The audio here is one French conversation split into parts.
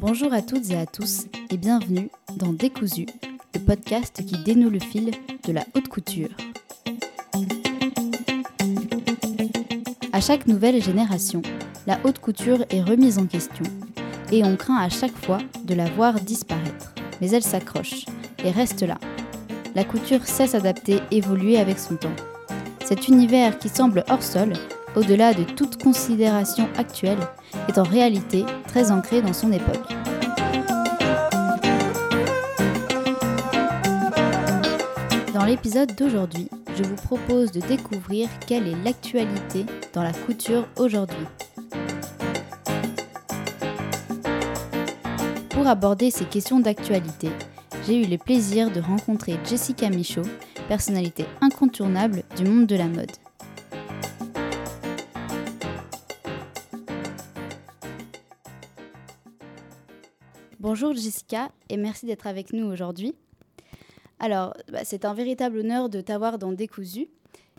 Bonjour à toutes et à tous et bienvenue dans Décousu, le podcast qui dénoue le fil de la haute couture. À chaque nouvelle génération, la haute couture est remise en question et on craint à chaque fois de la voir disparaître. Mais elle s'accroche et reste là. La couture sait s'adapter, évoluer avec son temps. Cet univers qui semble hors sol, au-delà de toute considération actuelle, est en réalité très ancré dans son époque. Dans l'épisode d'aujourd'hui, je vous propose de découvrir quelle est l'actualité dans la couture aujourd'hui. Pour aborder ces questions d'actualité, j'ai eu le plaisir de rencontrer Jessica Michaud, personnalité incontournable du monde de la mode. Bonjour Jessica et merci d'être avec nous aujourd'hui. Alors, bah, c'est un véritable honneur de t'avoir dans Décousu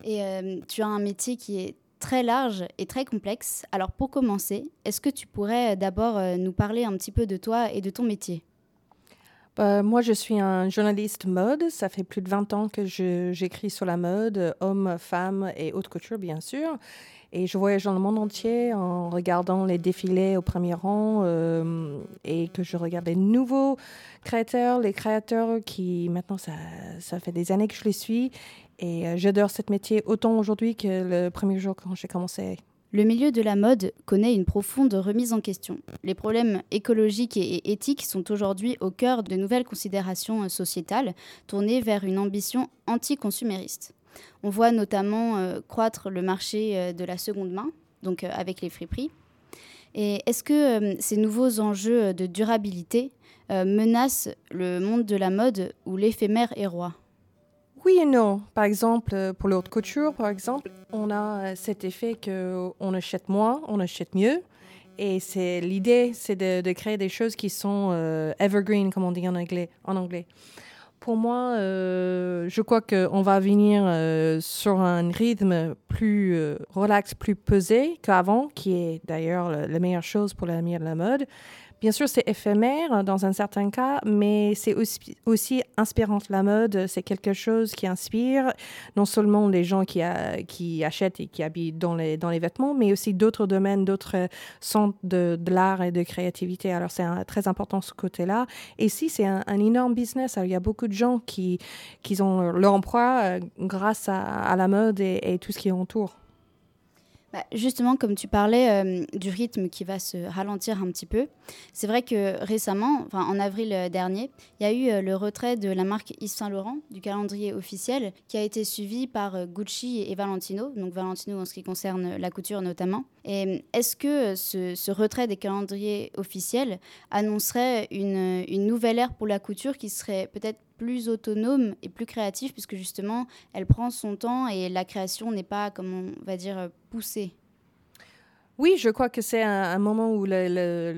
et euh, tu as un métier qui est très large et très complexe. Alors pour commencer, est-ce que tu pourrais d'abord euh, nous parler un petit peu de toi et de ton métier? Bah, moi, je suis un journaliste mode. Ça fait plus de 20 ans que j'écris sur la mode, hommes, femmes et haute couture, bien sûr. Et je voyage dans le monde entier en regardant les défilés au premier rang euh, et que je regarde les nouveaux créateurs, les créateurs qui maintenant, ça, ça fait des années que je les suis. Et euh, j'adore ce métier autant aujourd'hui que le premier jour quand j'ai commencé. Le milieu de la mode connaît une profonde remise en question. Les problèmes écologiques et éthiques sont aujourd'hui au cœur de nouvelles considérations sociétales tournées vers une ambition anticonsumériste. On voit notamment euh, croître le marché euh, de la seconde main, donc euh, avec les friperies. Et est-ce que ces nouveaux enjeux de durabilité menacent le monde de la mode où l'éphémère est roi? Oui et non. Par exemple, pour l'autre couture, par exemple, on a cet effet qu'on achète moins, on achète mieux. Et c'est l'idée, c'est de, créer des choses qui sont evergreen, comme on dit. En anglais. Pour moi, je crois qu'on va venir sur un rythme plus relax, plus pesé qu'avant, qui est d'ailleurs la meilleure chose pour l'avenir de la mode. Bien sûr, c'est éphémère dans un certain cas, mais c'est aussi, aussi inspirant. La mode, c'est quelque chose qui inspire non seulement les gens qui, achètent et qui habitent dans les, vêtements, mais aussi d'autres domaines, d'autres centres de, l'art et de créativité. Alors, c'est très important ce côté-là. Et si c'est un, énorme business, il y a beaucoup de gens qui, ont leur emploi euh, grâce à, la mode et, et tout ce qui entoure. Bah, justement, comme tu parlais euh, du rythme qui va se ralentir un petit peu, c'est vrai que récemment, en avril euh, dernier, il y a eu euh, le retrait de la marque Yves Saint Laurent du calendrier officiel qui a été suivi par Gucci et Valentino, donc Valentino en ce qui concerne la couture notamment. Et est-ce que ce, retrait des calendriers officiels annoncerait une, une nouvelle ère pour la couture qui serait peut-être plus autonome et plus créative puisque justement elle prend son temps et la création n'est pas, comme on va dire, poussée? Oui, je crois que c'est un, moment où la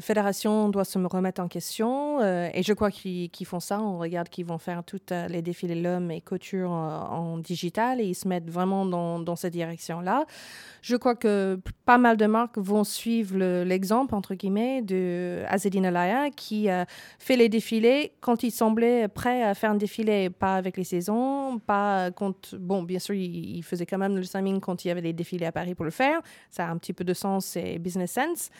fédération doit se remettre en question euh, et je crois qu'ils font ça. On regarde qu'ils vont faire tous euh, les défilés l'homme et couture en, digital et ils se mettent vraiment dans, cette direction-là. Je crois que pas mal de marques vont suivre l'exemple, entre guillemets, de Azedine Alaya qui fait les défilés quand il semblait prêt à faire un défilé, pas avec les saisons, pas quand, bon, bien sûr, il, faisait quand même le timing quand il y avait les défilés à Paris pour le faire. Ça a un petit peu de sens et business sense.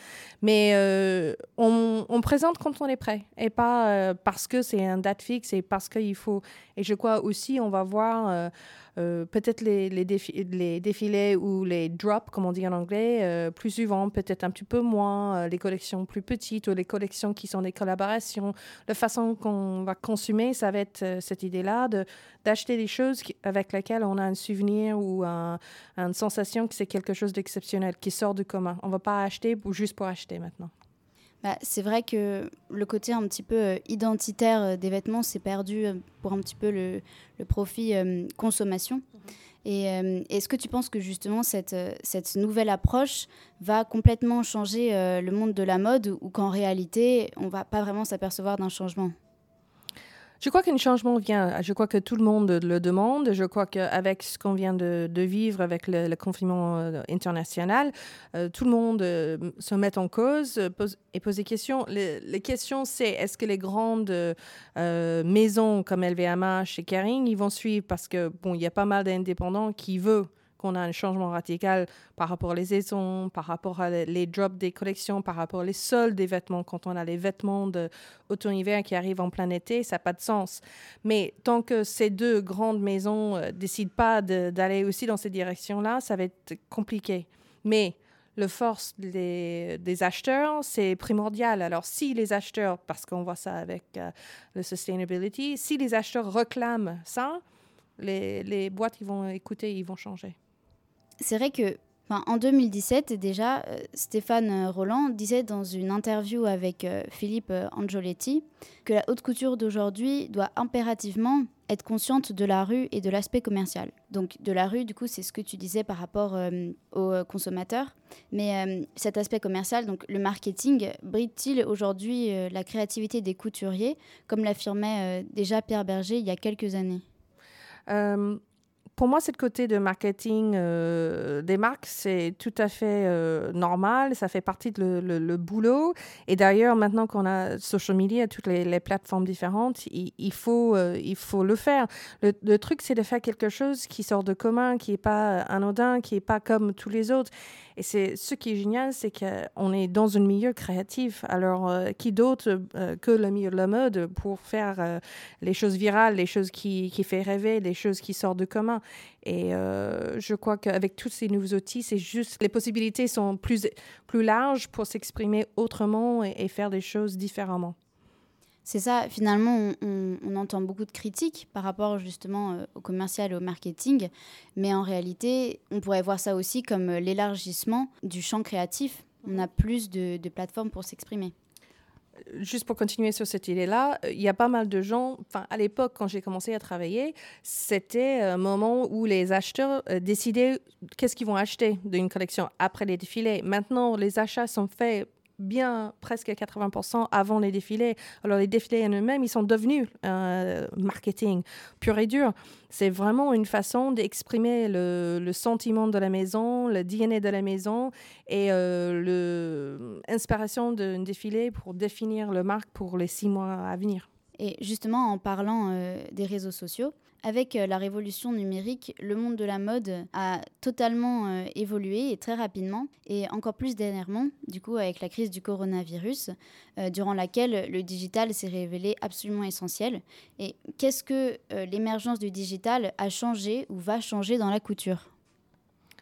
Mais euh, on, présente quand on est prêt et pas euh, parce que c'est un date fixe et parce qu'il faut. Et je crois aussi, on va voir. Euh, peut-être les, les, les, défilés ou les drops, comme on dit en anglais, euh, plus souvent, peut-être un petit peu moins, euh, les collections plus petites ou les collections qui sont des collaborations. La façon qu'on va consommer, ça va être cette idée-là d'acheter des choses avec lesquelles on a un souvenir ou une sensation que c'est quelque chose d'exceptionnel, qui sort du commun. On ne va pas acheter juste pour acheter maintenant. Bah, c'est vrai que le côté un petit peu euh, identitaire euh, des vêtements s'est perdu euh, pour un petit peu le, profit consommation. Mhm. Et est-ce que tu penses que justement cette, cette nouvelle approche va complètement changer le monde de la mode ou qu'en réalité on va pas vraiment s'apercevoir d'un changement? Je crois changement vient. Je crois que tout le monde le demande. Je crois qu'avec ce qu'on vient de, vivre avec le, confinement euh, international, euh, tout le monde euh, se met en cause et pose des questions. Les, questions, c'est est-ce que les grandes maisons comme LVMH et Kering, ils vont suivre parce que bon, il y a pas mal d'indépendants qui veulent qu'on a un changement radical par rapport aux saisons, par rapport à les drops des collections, par rapport aux soldes des vêtements. Quand on a les vêtements d'automne-hiver qui arrivent en plein été, ça n'a pas de sens. Mais tant que ces deux grandes maisons euh, décident pas d'aller aussi dans cette direction-là, ça va être compliqué. Mais le force des, des acheteurs, c'est primordial. Alors, si les acheteurs, parce qu'on voit ça avec euh, le sustainability, si les acheteurs réclament ça, les, les boîtes, ils vont écouter, ils vont changer c'est vrai que en 2017, déjà, euh, Stéphane Roland disait dans une interview avec euh, Philippe euh, Angioletti que la haute couture d'aujourd'hui doit impérativement être consciente de la rue et de l'aspect commercial. Donc de la rue, du coup, c'est ce que tu disais par rapport aux consommateurs. Mais cet aspect commercial, donc le marketing, bride-t-il aujourd'hui la créativité des couturiers, comme l'affirmait déjà Pierre Berger il y a quelques années? Pour moi, cette côté de marketing euh, des marques, c'est tout à fait euh, normal. Ça fait partie de le, boulot. Et d'ailleurs, maintenant qu'on a social media, toutes les, plateformes différentes, il, faut, euh, il faut le faire. Le, truc, c'est de faire quelque chose qui sort de commun, qui n'est pas anodin, qui n'est pas comme tous les autres. Et c'est ce qui est génial, c'est qu'on est dans un milieu créatif. Alors, qui d'autre que le milieu de la mode pour faire les choses virales, les choses qui, qui font rêver, les choses qui sortent de commun? Et euh, je crois qu'avec tous ces nouveaux outils, c'est juste les possibilités sont plus, plus larges pour s'exprimer autrement et, faire des choses différemment. C'est ça, finalement, on, entend beaucoup de critiques par rapport justement euh, au commercial et au marketing, mais en réalité, on pourrait voir ça aussi comme l'élargissement du champ créatif. On a plus de plateformes pour s'exprimer juste pour continuer sur cette idée-là, il y a pas mal de gens, enfin, à l'époque, quand j'ai commencé à travailler, c'était un moment où les acheteurs euh, décidaient qu'est-ce qu'ils vont acheter d'une collection après les défilés. Maintenant, les achats sont faits bien presque 80% avant les défilés. Alors les défilés en eux-mêmes, ils sont devenus euh, marketing pur et dur. C'est vraiment une façon d'exprimer le, sentiment de la maison, le DNA de la maison et euh, l'inspiration d'un défilé pour définir le marque pour les six mois à venir. Et justement, en parlant euh, des réseaux sociaux, avec euh, la révolution numérique, le monde de la mode a totalement euh, évolué et très rapidement, et encore plus dernièrement, du coup avec la crise du coronavirus, euh, durant laquelle le digital s'est révélé absolument essentiel. Et qu'est-ce que l'émergence du digital a changé ou va changer dans la couture?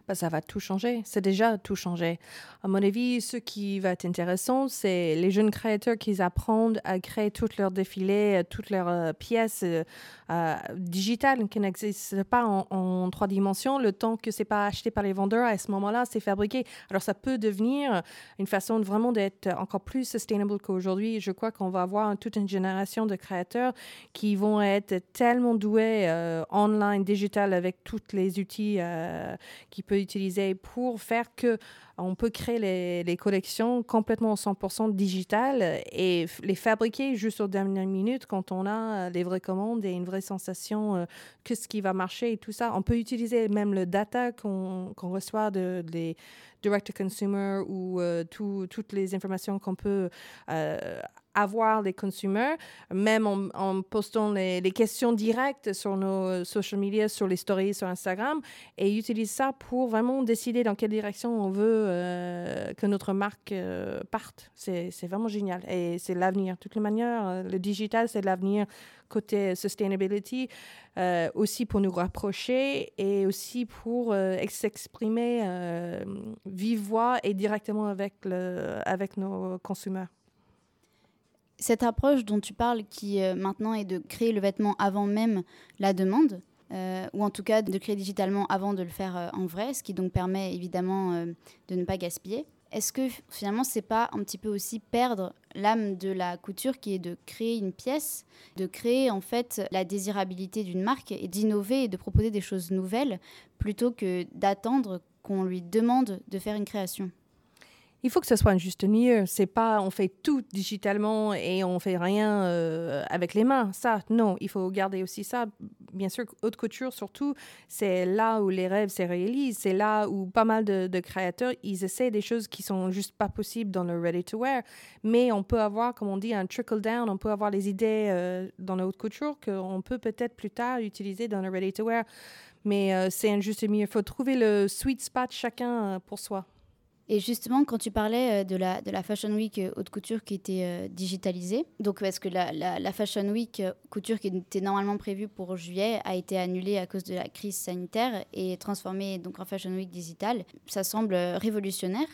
Bah, ça va tout changer. C'est déjà tout changé. À mon avis, ce qui va être intéressant, c'est les jeunes créateurs qui apprennent à créer toutes leurs défilés, toutes leurs euh, pièces euh, euh, digitales qui n'existent pas en, trois dimensions. Le temps que c'est pas acheté par les vendeurs, à ce moment-là, c'est fabriqué. Alors, ça peut devenir une façon vraiment d'être encore plus sustainable qu'aujourd'hui. Je crois qu'on va avoir toute une génération de créateurs qui vont être tellement doués online, digital, avec tous les outils qui peuvent utiliser pour faire que on peut créer les, collections complètement 100% digitales et les fabriquer juste aux dernières minutes quand on a les vraies commandes et une vraie sensation euh, que ce qui va marcher et tout ça. On peut utiliser même le data qu'on reçoit de, des direct-to-consumer ou euh, toutes les informations qu'on peut euh, avoir les consommateurs, même en, postant les, questions directes sur nos social media, sur les stories, sur Instagram, et utilise ça pour vraiment décider dans quelle direction on veut euh, que notre marque euh, parte. C'est vraiment génial et c'est l'avenir. De toutes les manières, euh, le digital, c'est l'avenir côté sustainability, aussi pour nous rapprocher et aussi pour s'exprimer vive voix et directement avec nos consommateurs cette approche dont tu parles, qui euh, maintenant est de créer le vêtement avant même la demande, euh, ou en tout cas de créer digitalement avant de le faire euh, en vrai, ce qui donc permet évidemment de ne pas gaspiller. Est-ce que finalement c'est pas un petit peu aussi perdre l'âme de la couture qui est de créer une pièce, de créer en fait la désirabilité d'une marque et d'innover et de proposer des choses nouvelles plutôt que d'attendre qu'on lui demande de faire une création? Il faut que ce soit un juste milieu. C'est pas on fait tout digitalement et on fait rien euh, avec les mains. Ça, non, il faut garder aussi ça. Bien sûr, haute couture surtout, c'est là où les rêves se réalisent. C'est là où pas mal de, créateurs ils essaient des choses qui sont juste pas possibles dans le ready to wear. Mais on peut avoir, comme on dit, un trickle down. On peut avoir les idées euh, dans la haute couture qu'on peut peut-être plus tard utiliser dans le ready to wear. Mais euh, c'est un juste milieu. Il faut trouver le sweet spot chacun pour soi. Et justement, quand tu parlais euh, de la, de la Fashion Week euh, haute couture qui était euh, digitalisée, donc parce que la, la, Fashion Week couture qui était normalement prévue pour juillet a été annulée à cause de la crise sanitaire et transformée donc en Fashion Week digitale, ça semble révolutionnaire.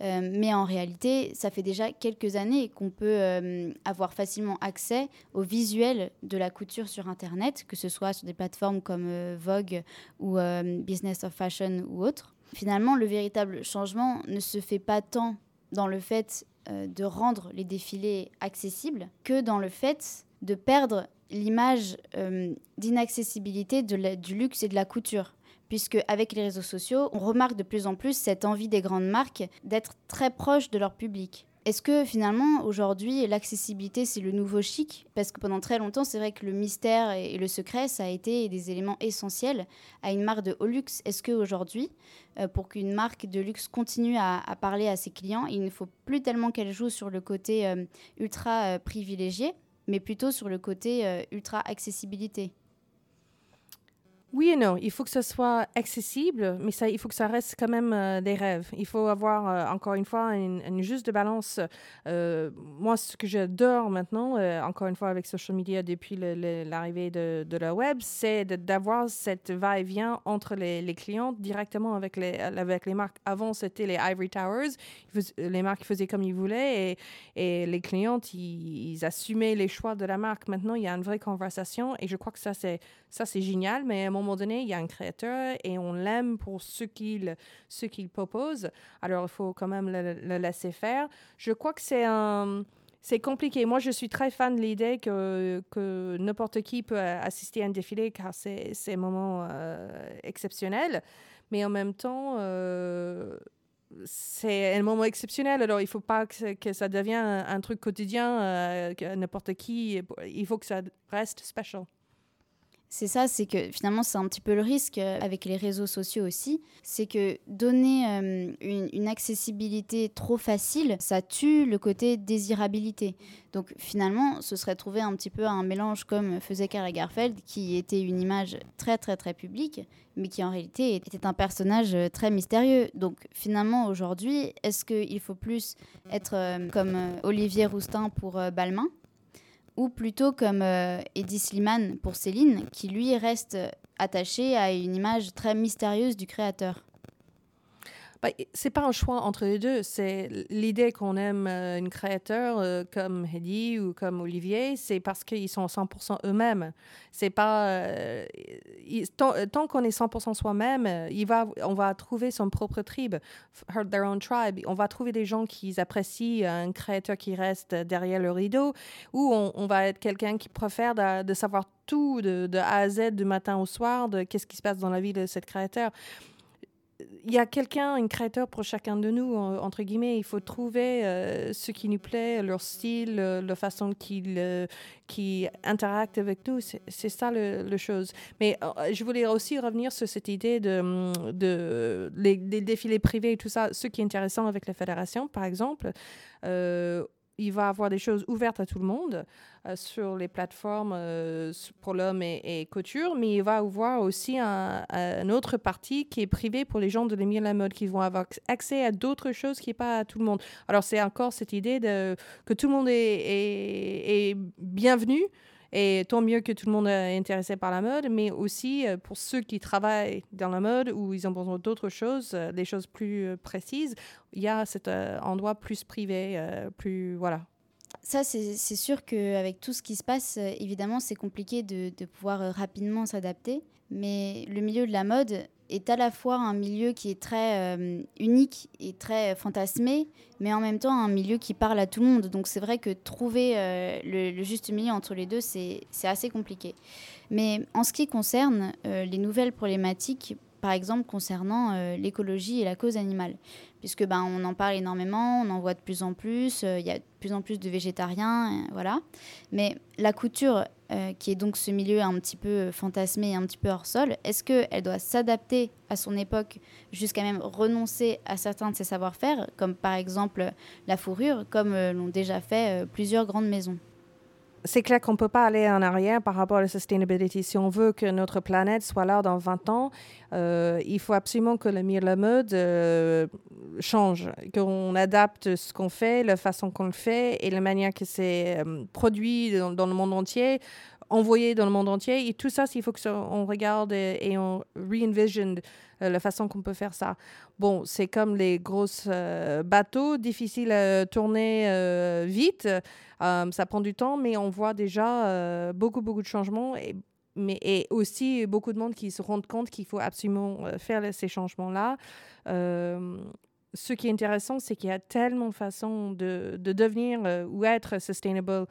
mais en réalité, ça fait déjà quelques années qu'on peut avoir facilement accès aux visuels de la couture sur Internet, que ce soit sur des plateformes comme Vogue ou Business of Fashion ou autres. Finalement, le véritable changement ne se fait pas tant dans le fait euh, de rendre les défilés accessibles que dans le fait de perdre l'image euh, d'inaccessibilité du luxe et de la couture. Puisque avec les réseaux sociaux, on remarque de plus en plus cette envie des grandes marques d'être très proches de leur public. Est-ce que finalement, aujourd'hui, l'accessibilité, c'est le nouveau chic? Parce que pendant très longtemps, c'est vrai que le mystère et le secret, ça a été des éléments essentiels à une marque de haut luxe. Est-ce qu'aujourd'hui, euh, pour qu'une marque de luxe continue à, parler à ses clients, il ne faut plus tellement qu'elle joue sur le côté euh, ultra euh, privilégié, mais plutôt sur le côté ultra accessibilité? Oui et non. Il faut que ce soit accessible, mais ça, il faut que ça reste quand même euh, des rêves. Il faut avoir, euh, encore une fois, une, juste balance. Euh, moi, ce que j'adore maintenant, encore une fois, avec social media depuis l'arrivée de, la web, c'est d'avoir cette va-et-vient entre les, les, clients directement avec les, avec les marques. Avant, c'était les Ivory Towers. Les marques faisaient comme ils voulaient et, les clients, ils, assumaient les choix de la marque. Maintenant, il y a une vraie conversation et je crois que ça, c'est génial, mais moment donné, il y a un créateur et on l'aime pour ce qu'il ce qu'il propose. Alors, il faut quand même le, laisser faire. Je crois que c'est un... C'est compliqué. Moi, je suis très fan de l'idée que, que n'importe qui peut assister à un défilé car c'est un moment euh, exceptionnel. Mais en même temps, euh, c'est un moment exceptionnel. Alors, il ne faut pas que, ça devienne un, truc quotidien, euh, n'importe qui. Il faut que ça reste special. C'est ça, c'est que finalement c'est un petit peu le risque euh, avec les réseaux sociaux aussi, c'est que donner euh, une, accessibilité trop facile, ça tue le côté désirabilité. Donc finalement, ce serait trouver un petit peu un mélange comme faisait Karl Garfeld, qui était une image très très très publique, mais qui en réalité était un personnage euh, très mystérieux. Donc finalement aujourd'hui, est-ce qu'il faut plus être comme Olivier Roustin pour Balmain? Ou plutôt comme euh, Eddie Slimane pour Céline, qui lui reste attaché à une image très mystérieuse du créateur. Bah, c'est pas un choix entre les deux. C'est l'idée qu'on aime euh, une créateur euh, comme Hedy ou comme Olivier, c'est parce qu'ils sont 100% eux-mêmes. C'est pas euh, tant, qu'on est 100% soi-même, on va trouver son propre tribe, their own tribe. On va trouver des gens qui apprécient un créateur qui reste derrière le rideau, ou on, va être quelqu'un qui préfère de, savoir tout de, de, A à Z du matin au soir de qu'est-ce qui se passe dans la vie de cette créateur il y a quelqu'un, un créateur pour chacun de nous, entre guillemets. Il faut trouver euh, ce qui nous plaît, leur style, la façon qu'ils euh, qui interactent avec nous. C'est ça le, chose. Mais euh, je voulais aussi revenir sur cette idée de, de les, des défilés privés et tout ça. Ce qui est intéressant avec la fédération, par exemple, il va avoir des choses ouvertes à tout le monde euh, sur les plateformes euh, pour l'homme et, couture, mais il va avoir aussi un, autre partie qui est privée pour les gens de l'émir la mode, qui vont avoir accès à d'autres choses qui n'est pas à tout le monde. Alors c'est encore cette idée de, que tout le monde est bienvenu, et tant mieux que tout le monde est intéressé par la mode, mais aussi euh, pour ceux qui travaillent dans la mode ou ils ont besoin d'autres choses, euh, des choses plus euh, précises, il y a cet endroit plus privé, plus voilà. Ça, c'est sûr qu'avec tout ce qui se passe, évidemment, c'est compliqué de pouvoir rapidement s'adapter. Mais le milieu de la mode, est à la fois un milieu qui est très euh, unique et très fantasmé, mais en même temps un milieu qui parle à tout le monde. Donc c'est vrai que trouver euh, le, juste milieu entre les deux, c'est assez compliqué. Mais en ce qui concerne euh, les nouvelles problématiques par exemple concernant l'écologie et la cause animale puisque ben, on en parle énormément, on en voit de plus en plus, il y a de plus en plus de végétariens, voilà. Mais la couture, qui est donc ce milieu un petit peu fantasmé et un petit peu hors sol, est-ce qu'elle doit s'adapter à son époque jusqu'à même renoncer à certains de ses savoir-faire, comme par exemple la fourrure, comme l'ont déjà fait plusieurs grandes maisons? C'est clair qu'on ne peut pas aller en arrière par rapport à la sustainability. Si on veut que notre planète soit là dans 20 ans, euh, il faut absolument que le la mode euh, change, qu'on adapte ce qu'on fait, la façon qu'on le fait et la manière que c'est euh, produit dans, le monde entier, envoyé dans le monde entier. Et tout ça, il faut qu'on regarde et, on re-envision la façon qu'on peut faire ça. Bon, c'est comme les grosses bateaux, difficiles à tourner vite. ça prend du temps, mais on voit déjà beaucoup, beaucoup de changements et mais aussi beaucoup de monde qui se rendent compte qu'il faut absolument euh, faire ces changements-là. Euh, ce qui est intéressant, c'est qu'il y a tellement de façons de, de devenir euh, ou être sustainable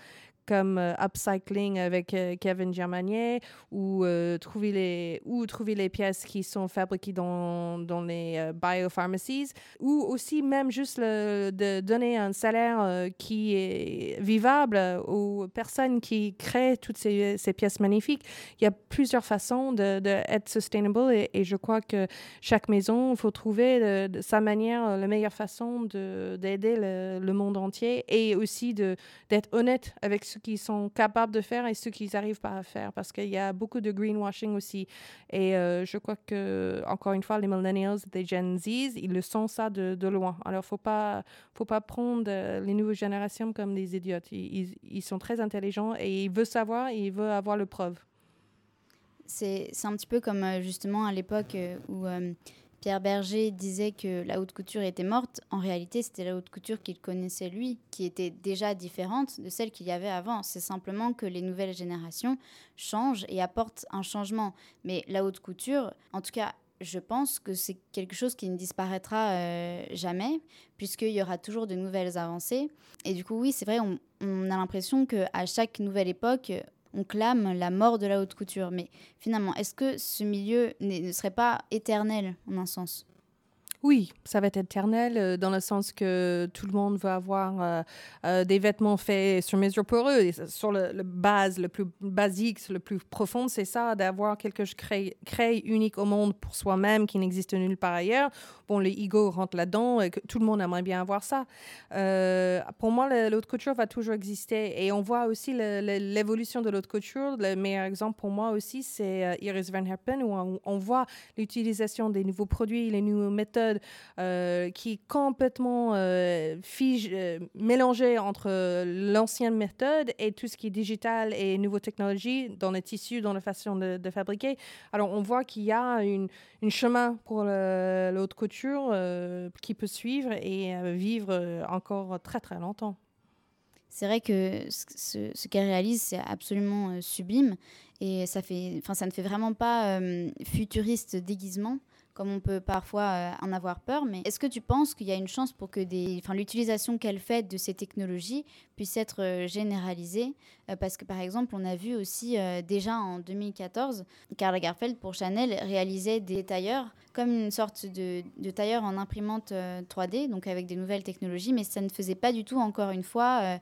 comme euh, upcycling avec euh, Kevin Germanier ou, euh, trouver les, ou trouver les pièces qui sont fabriquées dans, dans les biopharmacies ou aussi même juste de donner un salaire qui est vivable aux personnes qui créent toutes ces, ces, pièces magnifiques. Il y a plusieurs façons d'être de, sustainable et, je crois que chaque maison, il faut trouver de, sa manière, la meilleure façon d'aider le, le, monde entier et aussi d'être honnête avec ce qu'ils sont capables de faire et ce qu'ils n'arrivent pas à faire parce qu'il y a beaucoup de greenwashing aussi. Et euh, je crois que, encore une fois, les millennials, les Gen Z, ils le sont ça de, loin. Alors, faut pas, faut pas prendre euh, les nouvelles générations comme des idiotes. Ils, ils, sont très intelligents et ils veulent savoir et ils veulent avoir le preuve. C'est un petit peu comme euh, justement à l'époque où Pierre Berger disait que la haute couture était morte, en réalité, c'était la haute couture qu'il connaissait lui, qui était déjà différente de celle qu'il y avait avant. C'est simplement que les nouvelles générations changent et apportent un changement. Mais la haute couture, en tout cas, je pense que c'est quelque chose qui ne disparaîtra euh, jamais, puisqu'il y aura toujours de nouvelles avancées. Et du coup, oui, c'est vrai, on, on a l'impression qu'à chaque nouvelle époque, on clame la mort de la haute couture. Mais finalement, est-ce que ce milieu ne serait pas éternel en un sens? Oui, ça va être éternel euh, dans le sens que tout le monde veut avoir euh, euh, des vêtements faits sur mesure pour eux. Sur le, base, le plus basique, le plus profond, c'est ça, d'avoir quelque chose créé, créé, unique au monde pour soi-même qui n'existe nulle part ailleurs. Bon, les ego rentrent là-dedans et que tout le monde aimerait bien avoir ça. pour moi, l'autre couture va toujours exister et on voit aussi l'évolution de l'autre couture. Le meilleur exemple pour moi aussi, c'est Iris Van Herpen où on, on voit l'utilisation des nouveaux produits, les nouvelles méthodes euh, qui est complètement euh, fige, euh, mélangé entre l'ancienne méthode et tout ce qui est digital et nouvelles technologies dans les tissus, dans la façon de, fabriquer. Alors, on voit qu'il y a une, chemin pour l'autre couture qui peut suivre et vivre encore très, très longtemps. C'est vrai que ce, ce qu'elle réalise, c'est absolument sublime et ça, fait, ça ne fait vraiment pas futuriste déguisement comme on peut parfois euh, en avoir peur. Mais est-ce que tu penses qu'il y a une chance pour que l'utilisation qu'elle fait de ces technologies puisse être euh, généralisée? Euh, Parce que par exemple, on a vu aussi déjà en 2014, Karl Lagerfeld pour Chanel réalisait des tailleurs comme une sorte de, de tailleur en imprimante 3D, donc avec des nouvelles technologies, mais ça ne faisait pas du tout, encore une fois,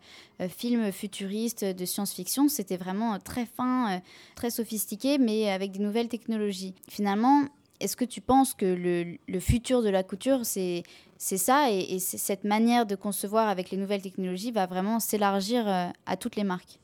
film futuriste de science-fiction. C'était vraiment très fin, très sophistiqué, mais avec des nouvelles technologies. Finalement, est-ce que tu penses que le, futur de la couture, c'est ça et, cette manière de concevoir avec les nouvelles technologies va vraiment s'élargir euh, à toutes les marques?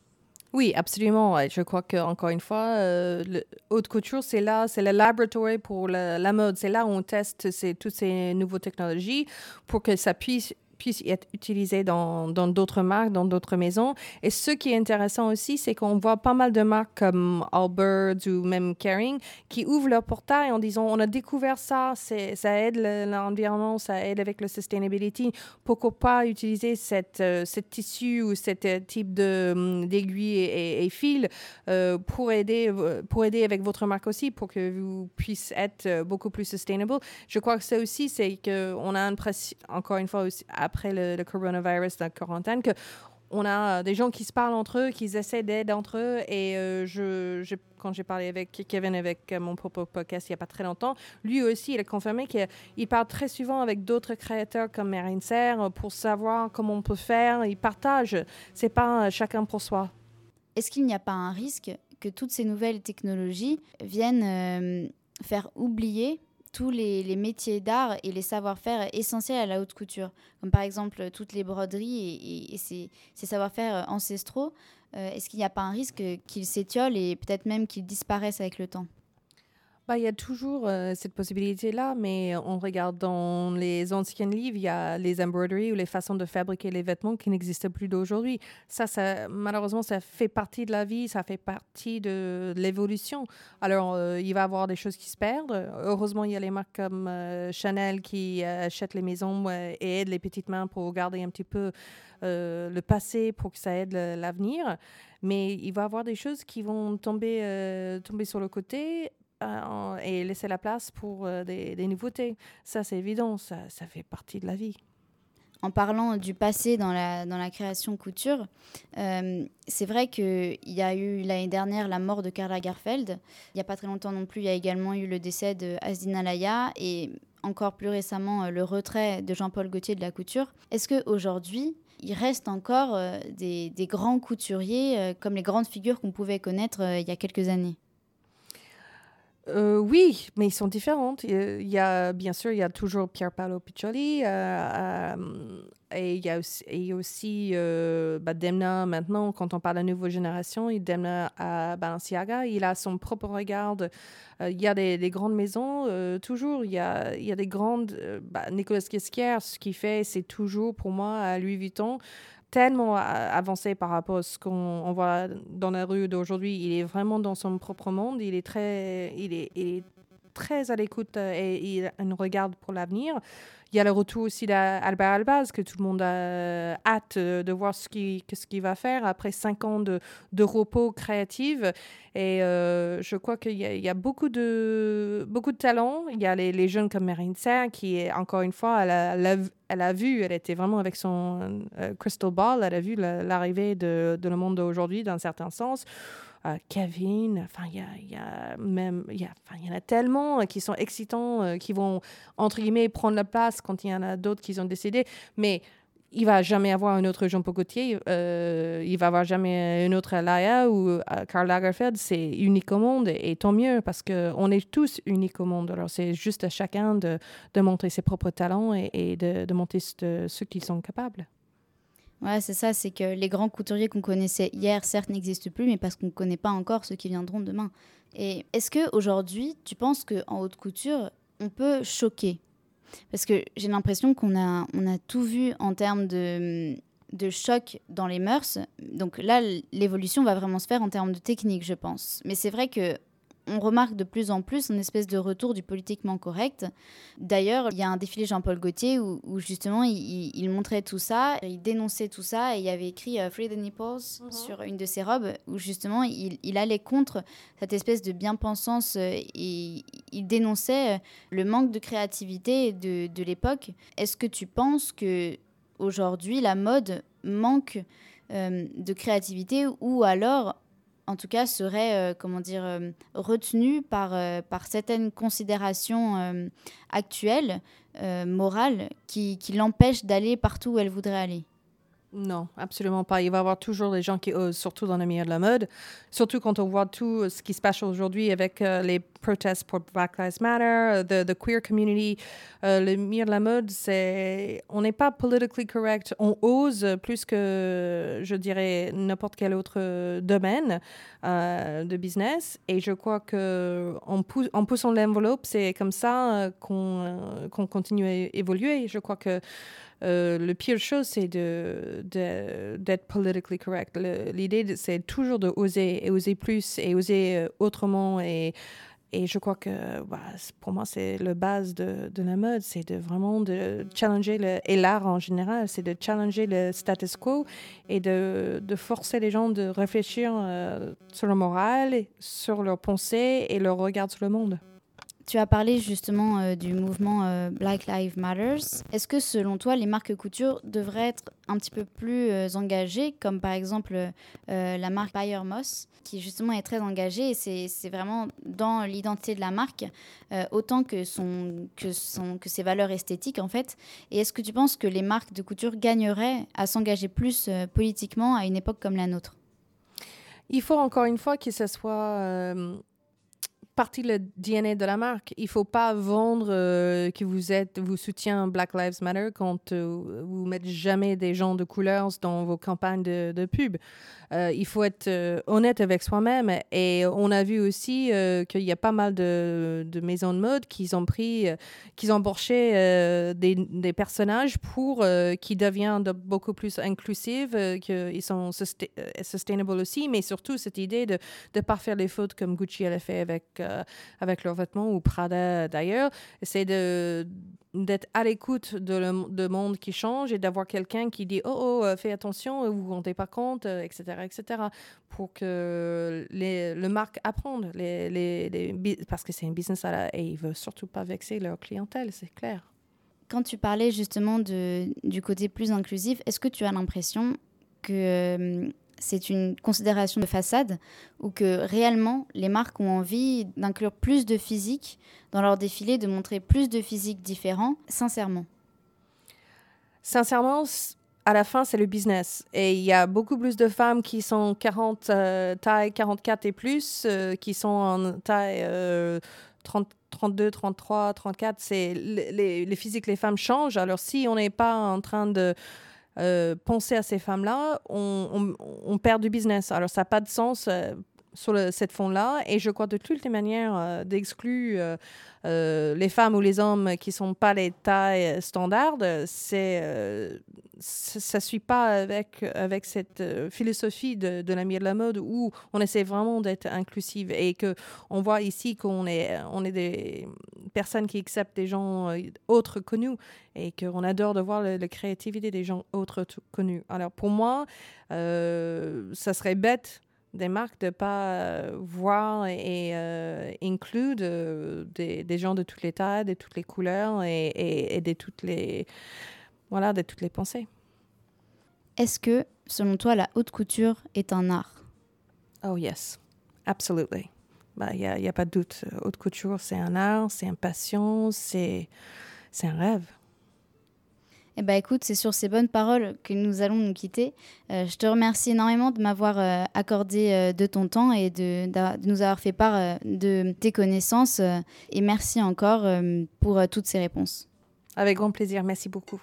Oui, absolument. Je crois que encore une fois, euh, haute couture, c'est là, c'est le laboratoire pour la, mode. C'est là où on teste toutes ces nouvelles technologies pour que ça puisse puisse être utilisé dans d'autres marques, dans d'autres maisons. Et ce qui est intéressant aussi, c'est qu'on voit pas mal de marques comme Allbirds ou même Caring qui ouvrent leur portail en disant on a découvert ça, ça aide l'environnement, ça aide avec la sustainability. Pourquoi pas utiliser cette, euh, ce tissu ou ce euh, type hum, d'aiguille et, et, fil euh, pour, aider, pour aider avec votre marque aussi, pour que vous puissiez être beaucoup plus sustainable. Je crois que ça aussi, c'est qu'on a une encore une fois aussi, après le, coronavirus, la quarantaine, que on a des gens qui se parlent entre eux, qui essaient d'aider entre eux. Et euh, je, quand j'ai parlé avec Kevin avec mon propre podcast il n'y a pas très longtemps, lui aussi, il a confirmé qu'il parle très souvent avec d'autres créateurs comme Marine Serre pour savoir comment on peut faire. Il partage. C'est pas chacun pour soi. Est-ce qu'il n'y a pas un risque que toutes ces nouvelles technologies viennent faire oublier tous les, métiers d'art et les savoir-faire essentiels à la haute couture, comme par exemple toutes les broderies et, ces, savoir-faire ancestraux. Euh, est-ce qu'il n'y a pas un risque qu'ils s'étiolent et peut-être même qu'ils disparaissent avec le temps? Bah, il y a toujours euh, cette possibilité-là, mais on regarde dans les anciens livres, il y a les embroideries ou les façons de fabriquer les vêtements qui n'existent plus d'aujourd'hui. Ça, malheureusement, ça fait partie de la vie, ça fait partie de l'évolution. Alors, euh, il va y avoir des choses qui se perdent. Heureusement, il y a les marques comme euh, Chanel qui achètent les maisons et aident les petites mains pour garder un petit peu le passé pour que ça aide l'avenir. Mais il va y avoir des choses qui vont tomber, tomber sur le côté euh, et laisser la place pour euh, des, nouveautés. Ça, c'est évident, ça, fait partie de la vie. En parlant du passé dans la, création couture, euh, c'est vrai qu'il y a eu l'année dernière la mort de Karla Garfeld. Il n'y a pas très longtemps non plus, il y a également eu le décès de Asdina Laya et encore plus récemment le retrait de Jean-Paul Gaultier de la couture. Est-ce qu'aujourd'hui, il reste encore des, grands couturiers comme les grandes figures qu'on pouvait connaître il y a quelques années? Euh, oui, mais ils sont différents. Il y a, bien sûr, il y a toujours Pier Paolo Piccioli euh, euh, et il y a aussi, bah, Demna maintenant, quand on parle de nouvelle génération, il Demna à Balenciaga, il a son propre regard. il y a des, grandes maisons, toujours. Il y a, il y a des grandes. Bah, Nicolas Kieskier, ce qu'il fait, c'est toujours pour moi à Louis Vuitton tellement avancé par rapport à ce qu'on voit dans la rue d'aujourd'hui. Il est vraiment dans son propre monde. Il est très, il est, il est très à l'écoute euh, et il regarde pour l'avenir. Il y a le retour aussi d'Albert Albaz, que tout le monde a hâte de voir ce qu'il ce va faire après cinq ans de, de repos créatif. Et euh, je crois qu'il y, a beaucoup de, beaucoup de talents. Il y a les, jeunes comme Marine Serre, qui, est, encore une fois, elle a, elle a, vu, elle était vraiment avec son euh, crystal ball, elle a vu l'arrivée de, de le monde d'aujourd'hui, dans un certain sens. Kevin, enfin, il y a, même, il y, y, en a tellement qui sont excitants, euh, qui vont, entre guillemets, prendre la place quand il y en a d'autres qui ont décidé. Mais il va jamais avoir un autre Jean Pocotier, euh, il va avoir jamais un autre Laia ou euh, Karl Lagerfeld. C'est unique au monde et, tant mieux parce qu'on est tous uniques au monde. Alors c'est juste à chacun de, de, montrer ses propres talents et, de, de montrer ce, ce qu'ils sont capables. Ouais, c'est ça, c'est que les grands couturiers qu'on connaissait hier, certes, n'existent plus, mais parce qu'on ne connaît pas encore ceux qui viendront demain. Et est-ce qu'aujourd'hui, tu penses qu'en haute couture, on peut choquer? Parce que j'ai l'impression qu'on a, on a tout vu en termes de, de choc dans les mœurs. Donc là, l'évolution va vraiment se faire en termes de technique, je pense. Mais c'est vrai que on remarque de plus en plus une espèce de retour du politiquement correct. D'ailleurs, il y a un défilé Jean-Paul Gaultier où, justement il, montrait tout ça, il dénonçait tout ça et il y avait écrit euh, Free the Nipples mhm. sur une de ses robes où justement il, allait contre cette espèce de bien-pensance euh, et il dénonçait euh, le manque de créativité de, de l'époque. Est-ce que tu penses que aujourd'hui la mode manque de créativité ou alors en tout cas, serait, euh, comment dire, euh, retenu par, euh, par certaines considérations actuelles, morales, qui, qui l'empêchent d'aller partout où elle voudrait aller. Non, absolument pas. Il va y avoir toujours des gens qui osent, surtout dans le milieu de la mode. Surtout quand on voit tout ce qui se passe aujourd'hui avec euh, les protestes pour Black Lives Matter, the, the queer community. Euh, le milieu de la mode, c'est. On n'est pas politically correct. On ose plus que, je dirais, n'importe quel autre domaine euh, de business. Et je crois pou en poussant l'enveloppe, c'est comme ça qu'on qu'on continue à évoluer. Je crois que euh, le pire chose, c'est de, d'être politically correct. L'idée, c'est toujours de oser et oser plus et oser euh, autrement. Et, et je crois que bah, pour moi, c'est le base de, de la mode, c'est de vraiment de challenger, le, et l'art en général, c'est de challenger le status quo et de, de forcer les gens de réfléchir euh, sur leur morale, sur leur pensée et leur regard sur le monde. Tu as parlé justement euh, du mouvement euh, Black Lives Matter. Est-ce que selon toi, les marques couture devraient être un petit peu plus euh, engagées, comme par exemple la marque Bayer Moss, qui justement est très engagée et c'est vraiment dans l'identité de la marque, autant que, son, que, son, que ses valeurs esthétiques en fait. Et est-ce que tu penses que les marques de couture gagneraient à s'engager plus politiquement à une époque comme la nôtre? Il faut encore une fois que ce soit partie le DNA de la marque. Il faut pas vendre euh, que vous êtes, vous soutiez Black Lives Matter quand euh, vous mettez jamais des gens de couleurs dans vos campagnes de, pub. Euh, il faut être honnête avec soi-même. Et on a vu aussi qu'il y a pas mal de, maisons de mode qui ont pris, qui ont embauché des, personnages pour qui deviennent beaucoup plus inclusifs, qu'ils sont sustainable aussi, mais surtout cette idée de ne pas faire les fautes comme Gucci a fait avec euh, avec leurs vêtements ou Prada d'ailleurs. C'est de d'être à l'écoute de, le, monde qui change et d'avoir quelqu'un qui dit oh, oh euh, fais attention vous vous rendez pas compte etc euh, etc pour que les, le marque apprenne les, les, parce que c'est un business à la, et ils veulent surtout pas vexer leur clientèle c'est clair quand tu parlais justement de, du côté plus inclusif est-ce que tu as l'impression que c'est une considération de façade ou que réellement les marques ont envie d'inclure plus de physique dans leur défilé, de montrer plus de physiques différents, sincèrement Sincèrement, à la fin, c'est le business. Et il y a beaucoup plus de femmes qui sont 40, euh, taille 44 et plus, euh, qui sont en taille 32, 33, 34. C'est les physiques, les femmes changent. Alors si on n'est pas en train de euh, penser à ces femmes-là, on, on, perd du business. Alors, ça n'a pas de sens euh, sur cette fond-là. Et je crois de toutes les manières euh, d'exclure les femmes ou les hommes qui ne sont pas les tailles standards, c'est ça ne suit pas avec, avec cette euh, philosophie de, de la de la mode où on essaie vraiment d'être inclusive et que on voit ici qu'on est, on est des personnes qui acceptent des gens euh, autres que nous et qu'on adore de voir la créativité des gens autres nous. Alors pour moi, euh, ça serait bête des marques de ne pas voir et inclure des, des, gens de toutes les tailles, de toutes les couleurs et, et, et de toutes les voilà, de toutes les pensées. Est-ce que, selon toi, la haute couture est un art? Oh yes, absolutely. Il bah, n'y a, y a, pas de doute. Haute couture, c'est un art, c'est une passion, c'est un rêve. Eh ben, écoute, c'est sur ces bonnes paroles que nous allons nous quitter. Euh, je te remercie énormément de m'avoir euh, accordé euh, de ton temps et de, de, nous avoir fait part de tes connaissances. et merci encore pour toutes ces réponses. Avec grand plaisir. Merci beaucoup.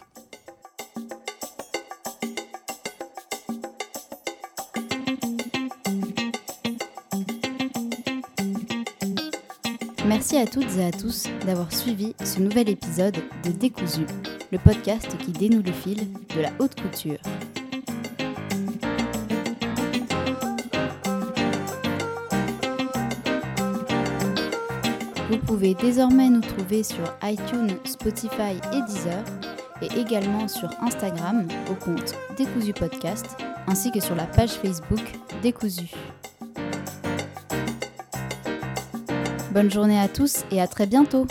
Merci à toutes et à tous d'avoir suivi ce nouvel épisode de Décousu, le podcast qui dénoue le fil de la haute couture. Vous pouvez désormais nous trouver sur iTunes, Spotify et Deezer, et également sur Instagram au compte Décousu Podcast, ainsi que sur la page Facebook Décousu. Bonne journée à tous et à très bientôt